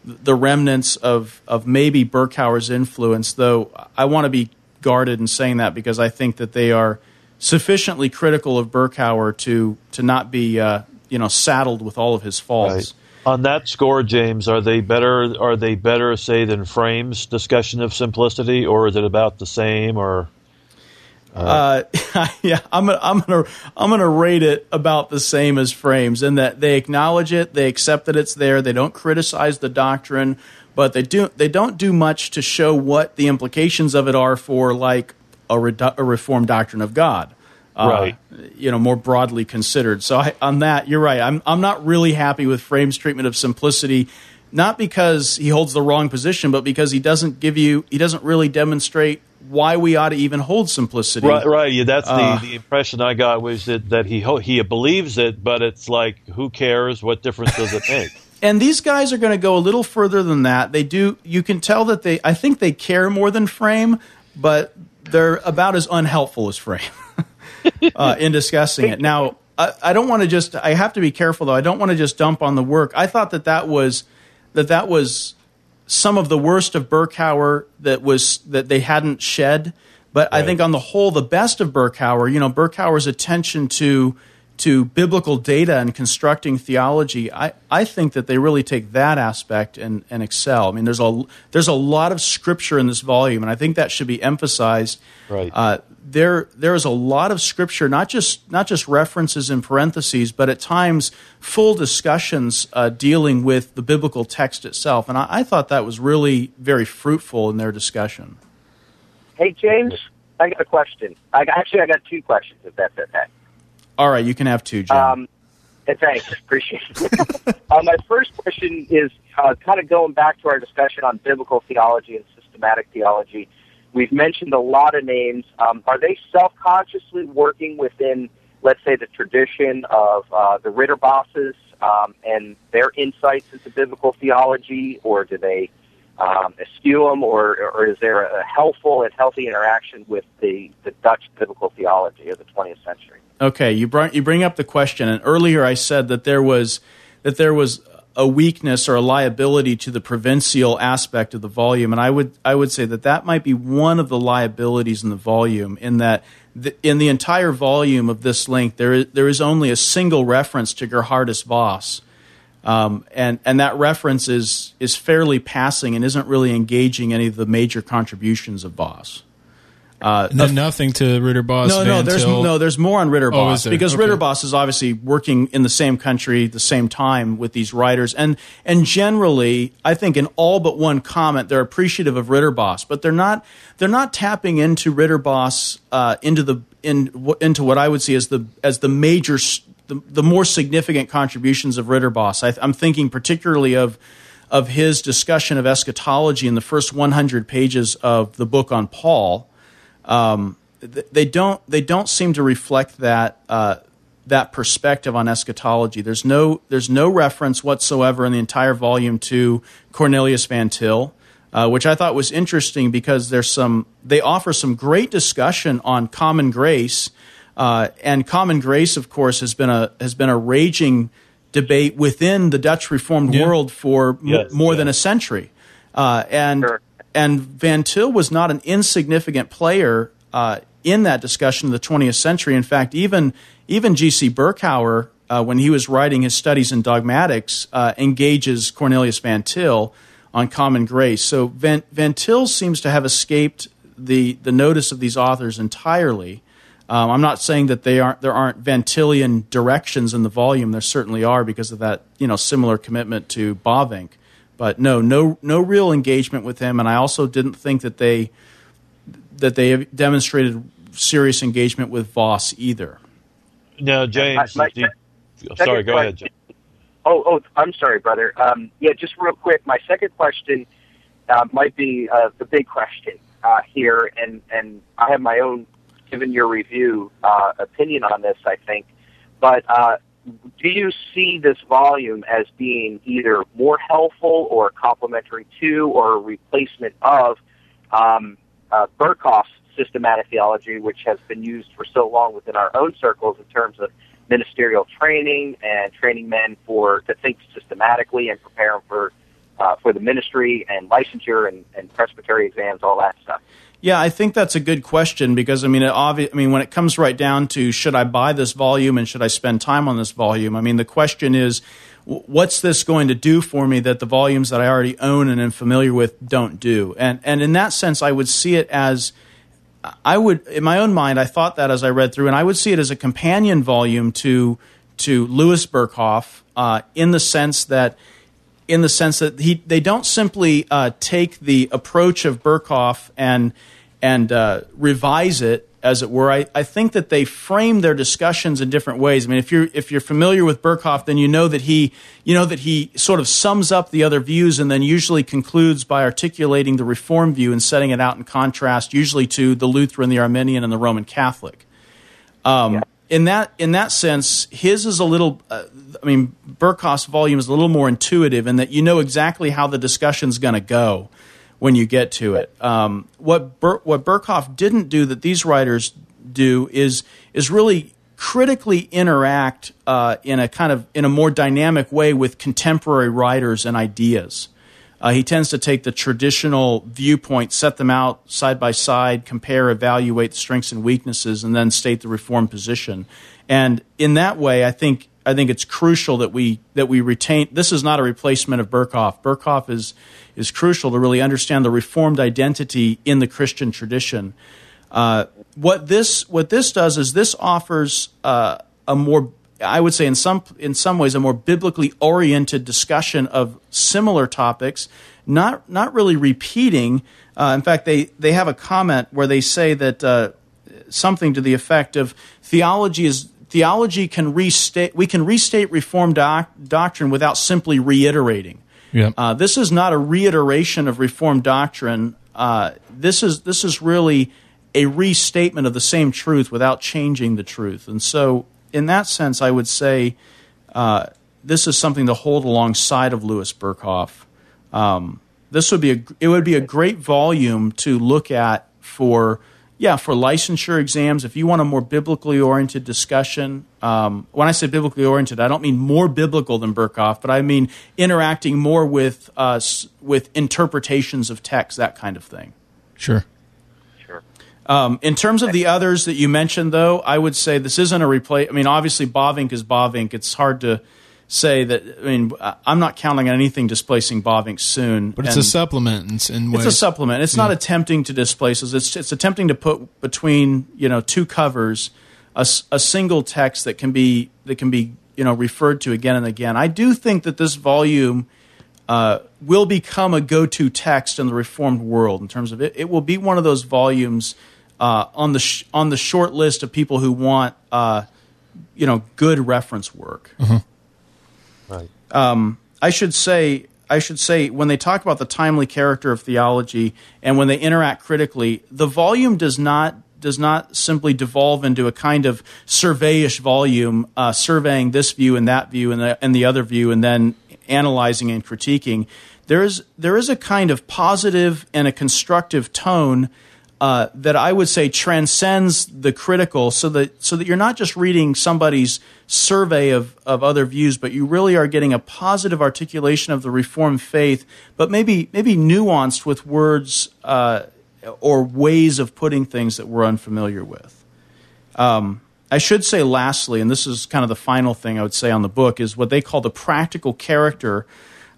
the remnants of, of maybe Berkouwer's influence, though I want to be guarded in saying that because I think that they are sufficiently critical of Berkouwer to, to not be uh, you know, saddled with all of his faults. Right. On that score, James, are they better? Are they better, say, than Frame's discussion of simplicity, or is it about the same? Or uh, yeah, I'm gonna, I'm gonna I'm gonna rate it about the same as Frame's in that they acknowledge it, they accept that it's there, they don't criticize the doctrine, but they do they don't do much to show what the implications of it are for like a, redu- a reformed doctrine of God. Uh, right. You know, more broadly considered. So I, on that, you're right. I'm I'm not really happy with Frame's treatment of simplicity not because he holds the wrong position, but because he doesn't give you, he doesn't really demonstrate why we ought to even hold simplicity. Right, right. Yeah, that's uh, the, the impression I got was that, that he he believes it, but it's like, who cares? What difference does it make? and these guys are going to go a little further than that. They do. You can tell that they. I think they care more than Frame, but they're about as unhelpful as Frame uh, in discussing it. Now, I, I don't want to just. I have to be careful though. I don't want to just dump on the work. I thought that that was that that was some of the worst of Berkouwer that was that they hadn't shed. But right. I think on the whole, the best of Berkouwer, you know, Berkouwer's attention to to biblical data and constructing theology, I, I think that they really take that aspect and, and excel. I mean, there's a there's a lot of scripture in this volume, and I think that should be emphasized. Right. Uh, there there is a lot of scripture, not just not just references in parentheses, but at times full discussions uh, dealing with the biblical text itself, and I, I thought that was really very fruitful in their discussion. Hey James, I got a question. I actually I got two questions, if that's okay. All right, you can have two, Jim. Um, thanks, appreciate it. uh, my first question is uh, kind of going back to our discussion on biblical theology and systematic theology. We've mentioned a lot of names. Um, are they self-consciously working within, let's say, the tradition of uh, the Ridderbosses um, and their insights into biblical theology, or do they um, eschew them, or, or is there a helpful and healthy interaction with the, the Dutch biblical theology of the 20th century? Okay, you bring you bring up the question, and earlier I said that there was that there was a weakness or a liability to the provincial aspect of the volume, and I would I would say that that might be one of the liabilities in the volume, in that the, in the entire volume of this length there is, there is only a single reference to Gerhardus Vos. Um, and and that reference is is fairly passing and isn't really engaging any of the major contributions of Vos. Uh, nothing to Ridderbos. No, no, there's Til. no, there's more on Ridderbos oh, because okay. Ridderbos is obviously working in the same country, the same time with these writers, and and generally, I think in all but one comment, they're appreciative of Ridderbos, but they're not they're not tapping into Ridderbos uh, into the in into what I would see as the as the major the, the more significant contributions of Ridderbos. I, I'm thinking particularly of of his discussion of eschatology in the first 100 pages of the book on Paul um, they don't they don't seem to reflect that uh, that perspective on eschatology. There's no there's no reference whatsoever in the entire volume to Cornelius Van Til. uh, which I thought was interesting because there's some they offer some great discussion on common grace, uh, and common grace, of course, has been a has been a raging debate within the Dutch Reformed Yeah. world for Yes, m- more yeah. than a century, uh, and Sure. And Van Til was not an insignificant player uh, in that discussion of the 20th century. In fact, even even G.C. Berkouwer, uh, when he was writing his studies in dogmatics, uh, engages Cornelius Van Til on common grace. So Van, Van Til seems to have escaped the the notice of these authors entirely. Um, I'm not saying that they aren't there aren't Van Tilian directions in the volume. There certainly are because of that you know similar commitment to Bavinck. But no, no, no real engagement with him, and I also didn't think that they that they have demonstrated serious engagement with Vos either. Now, James, my- do you- sorry, go ahead. James. Oh, oh, I'm sorry, brother. Um, yeah, just real quick. My second question uh, might be uh, the big question uh, here, and and I have my own, given your review, uh, opinion on this. I think, but uh, do you see this volume as being either more helpful or complementary to, or a replacement of um, uh, Berkhof's systematic theology, which has been used for so long within our own circles in terms of ministerial training and training men for to think systematically and prepare them for uh, for the ministry and licensure and, and presbytery exams, all that stuff. Yeah, I think that's a good question because I mean, it obvi- I mean, when it comes right down to should I buy this volume and should I spend time on this volume? I mean, the question is, what's this going to do for me that the volumes that I already own and am familiar with don't do? And and in that sense, I would see it as I would, in my own mind, I thought that as I read through, and I would see it as a companion volume to to Louis Berkhof, uh, in the sense that, in the sense that he they don't simply uh, take the approach of Berkhof and and uh, revise it, as it were. I, I think that they frame their discussions in different ways. I mean, if you're if you're familiar with Berkhof, then you know that he you know that he sort of sums up the other views and then usually concludes by articulating the Reform view and setting it out in contrast, usually to the Lutheran, the Arminian, and the Roman Catholic. Um, In that in that sense, his is a little. Uh, I mean, Berkhof's volume is a little more intuitive in that you know exactly how the discussion's going to go when you get to it. Um, what Bur- what Berkhof didn't do that these writers do is is really critically interact uh, in a kind of in a more dynamic way with contemporary writers and ideas. Uh, he tends to take the traditional viewpoint, set them out side by side, compare, evaluate the strengths and weaknesses, and then state the reform position. And in that way, I think I think it's crucial that we that we retain. This is not a replacement of Berkhof. Berkhof is is crucial to really understand the reformed identity in the Christian tradition. Uh, what this what this does is this offers uh, a more I would say in some in some ways a more biblically oriented discussion of similar topics, not not really repeating. Uh, in fact, they they have a comment where they say that uh, something to the effect of theology is theology can restate we can restate reformed doc, doctrine without simply reiterating. Yeah. Uh, this is not a reiteration of Reformed doctrine. Uh, this is this is really a restatement of the same truth without changing the truth. And so, in that sense, I would say uh, this is something to hold alongside of Louis Berkhof. Um, this would be a it would be a great volume to look at for yeah for licensure exams if you want a more biblically oriented discussion. Um, when I say biblically oriented, I don't mean more biblical than Berkhof, but I mean interacting more with us with interpretations of text, that kind of thing. Sure. Um, in terms of the others that you mentioned, though, I would say this isn't a replace. I mean, obviously, Bavinck is Bavinck. It's hard to say that. I mean, I'm not counting on anything displacing Bavinck soon. But it's And a supplement in, in. It's a supplement. It's not attempting to displace us. It's it's attempting to put between you know two covers a, a single text that can be that can be you know referred to again and again. I do think that this volume uh, will become a go-to text in the Reformed world in terms of it. It will be one of those volumes uh, on the sh- on the short list of people who want uh, you know good reference work. Right. I should say I should say when they talk about the timely character of theology and when they interact critically, the volume does not does not simply devolve into a kind of surveyish volume, uh, surveying this view and that view and the, and the other view, and then analyzing and critiquing, there is there is a kind of positive and a constructive tone uh, that I would say transcends the critical, so that so that you're not just reading somebody's survey of of other views, but you really are getting a positive articulation of the Reformed faith, but maybe maybe nuanced with words uh, or ways of putting things that we're unfamiliar with. Um, I should say, lastly, and this is kind of the final thing I would say on the book, is what they call the practical character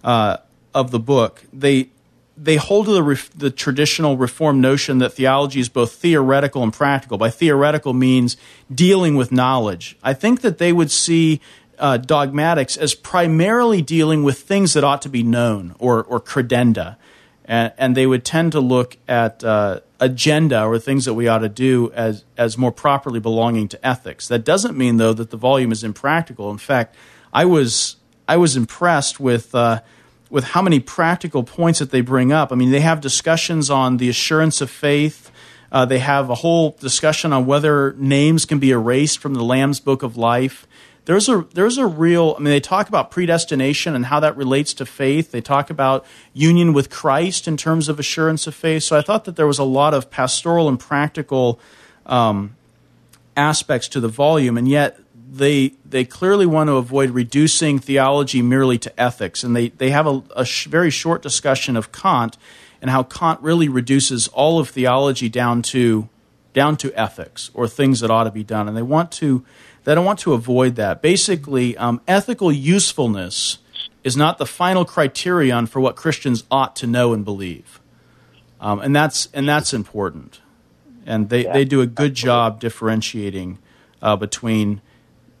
uh, of the book. They they hold to the, the traditional reform notion that theology is both theoretical and practical. By theoretical means dealing with knowledge. I think that they would see uh, dogmatics as primarily dealing with things that ought to be known or, or credenda. And, and they would tend to look at uh, agenda or things that we ought to do as, as more properly belonging to ethics. That doesn't mean, though, that the volume is impractical. In fact, I was, I was impressed with. Uh, with how many practical points that they bring up. I mean, they have discussions on the assurance of faith. Uh, they have a whole discussion on whether names can be erased from the Lamb's Book of Life. There's a there's a real. I mean, they talk about predestination and how that relates to faith. They talk about union with Christ in terms of assurance of faith. So I thought that there was a lot of pastoral and practical um, aspects to the volume, and yet they they clearly want to avoid reducing theology merely to ethics, and they they have a, a sh- very short discussion of Kant and how Kant really reduces all of theology down to down to ethics or things that ought to be done, and they want to they don't want to avoid that. Basically, um, ethical usefulness is not the final criterion for what Christians ought to know and believe, um, and that's and that's important. And they, yeah, they do a good absolutely. job differentiating uh, between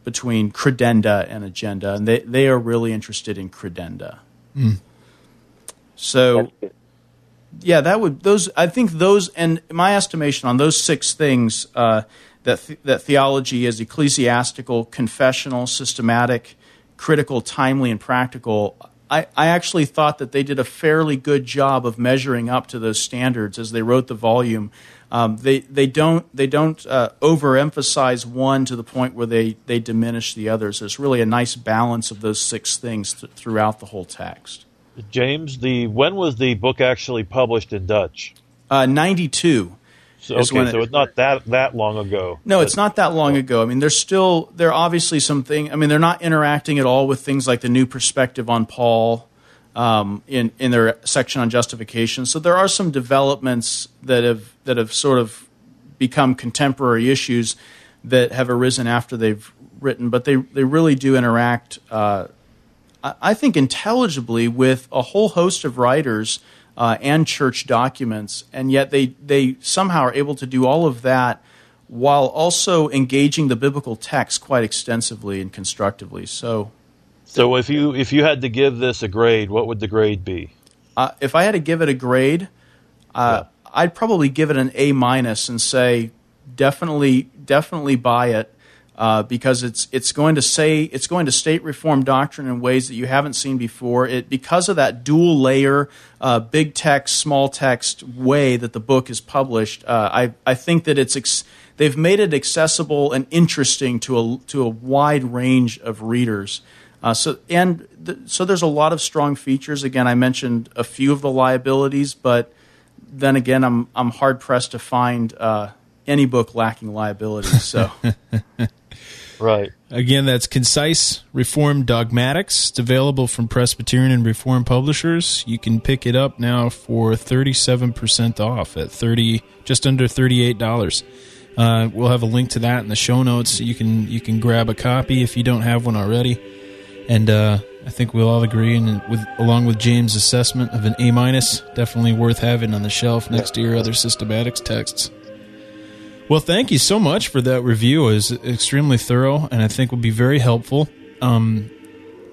between credenda and agenda, and they, they are really interested in credenda. Mm. So, yeah, that would those. I think those, and my estimation on those six things uh, that th- that theology is ecclesiastical, confessional, systematic, critical, timely, and practical. I, I actually thought that they did a fairly good job of measuring up to those standards as they wrote the volume. Um, they they don't they don't uh, overemphasize one to the point where they they diminish the others. There's really a nice balance of those six things th- throughout the whole text. James, the when was the book actually published in Dutch? Uh, Ninety two. So, okay, so it, it's not that that long ago. No, it's not that long ago. I mean, there's still there are obviously something. I mean, they're not interacting at all with things like the new perspective on Paul um, in in their section on justification. So there are some developments that have that have sort of become contemporary issues that have arisen after they've written, but they they really do interact. Uh, I think intelligibly with a whole host of writers uh, and church documents, and yet they they somehow are able to do all of that while also engaging the biblical text quite extensively and constructively. So so if you if you had to give this a grade, what would the grade be? Uh, if I had to give it a grade, uh, yeah. I'd probably give it an A minus and say definitely definitely buy it uh, because it's it's going to say it's going to state reform doctrine in ways that you haven't seen before. It because of that dual layer, uh, big text, small text way that the book is published. Uh, I I think that it's. Ex- they've made it accessible and interesting to a to a wide range of readers. Uh, so and th- so there's a lot of strong features. Again, I mentioned a few of the liabilities, but then again, I'm I'm hard pressed to find uh, any book lacking liabilities. So. right. Again, that's concise Reformed dogmatics. It's available from Presbyterian and Reformed publishers. You can pick it up now for 37% off at 30 just under $38. Uh, we'll have a link to that in the show notes. You can you can grab a copy if you don't have one already and uh, I think we'll all agree, and with along with James' assessment of an A minus, definitely worth having on the shelf next to your other systematics texts. Well, thank you so much for that review. It was extremely thorough, and I think will be very helpful. Um,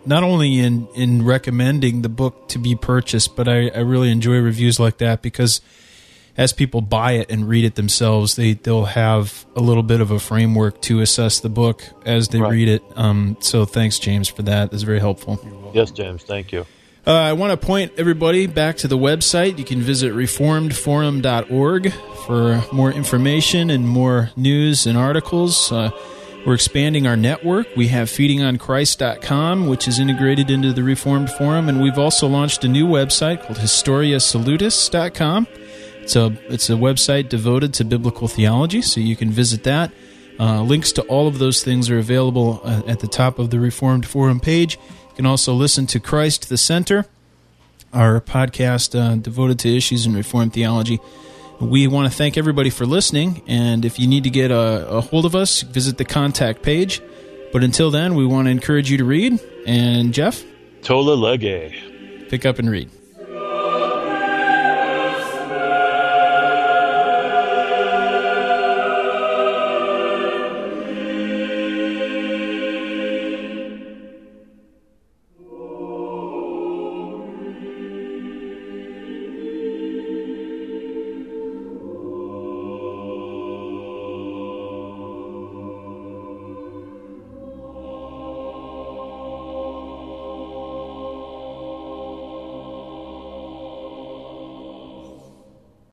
not only in in recommending the book to be purchased, but I, I really enjoy reviews like that because as people buy it and read it themselves, they they'll have a little bit of a framework to assess the book as they right. read it. Um, so thanks, James, for that. That's very helpful. Yes, James. Thank you. Uh, I want to point everybody back to the website. You can visit reformedforum.org for more information and more news and articles. Uh, We're expanding our network. We have feedingonchrist.com, which is integrated into the Reformed Forum, and we've also launched a new website called historiasalutis.com. It's a, it's a website devoted to biblical theology, so you can visit that. Uh, links to all of those things are available uh, at the top of the Reformed Forum page. You can also listen to Christ the Center, our podcast uh, devoted to issues in Reformed theology. We want to thank everybody for listening, and if you need to get a, a hold of us, visit the contact page. But until then, we want to encourage you to read. And Jeff? Tolle lege. Pick up and read.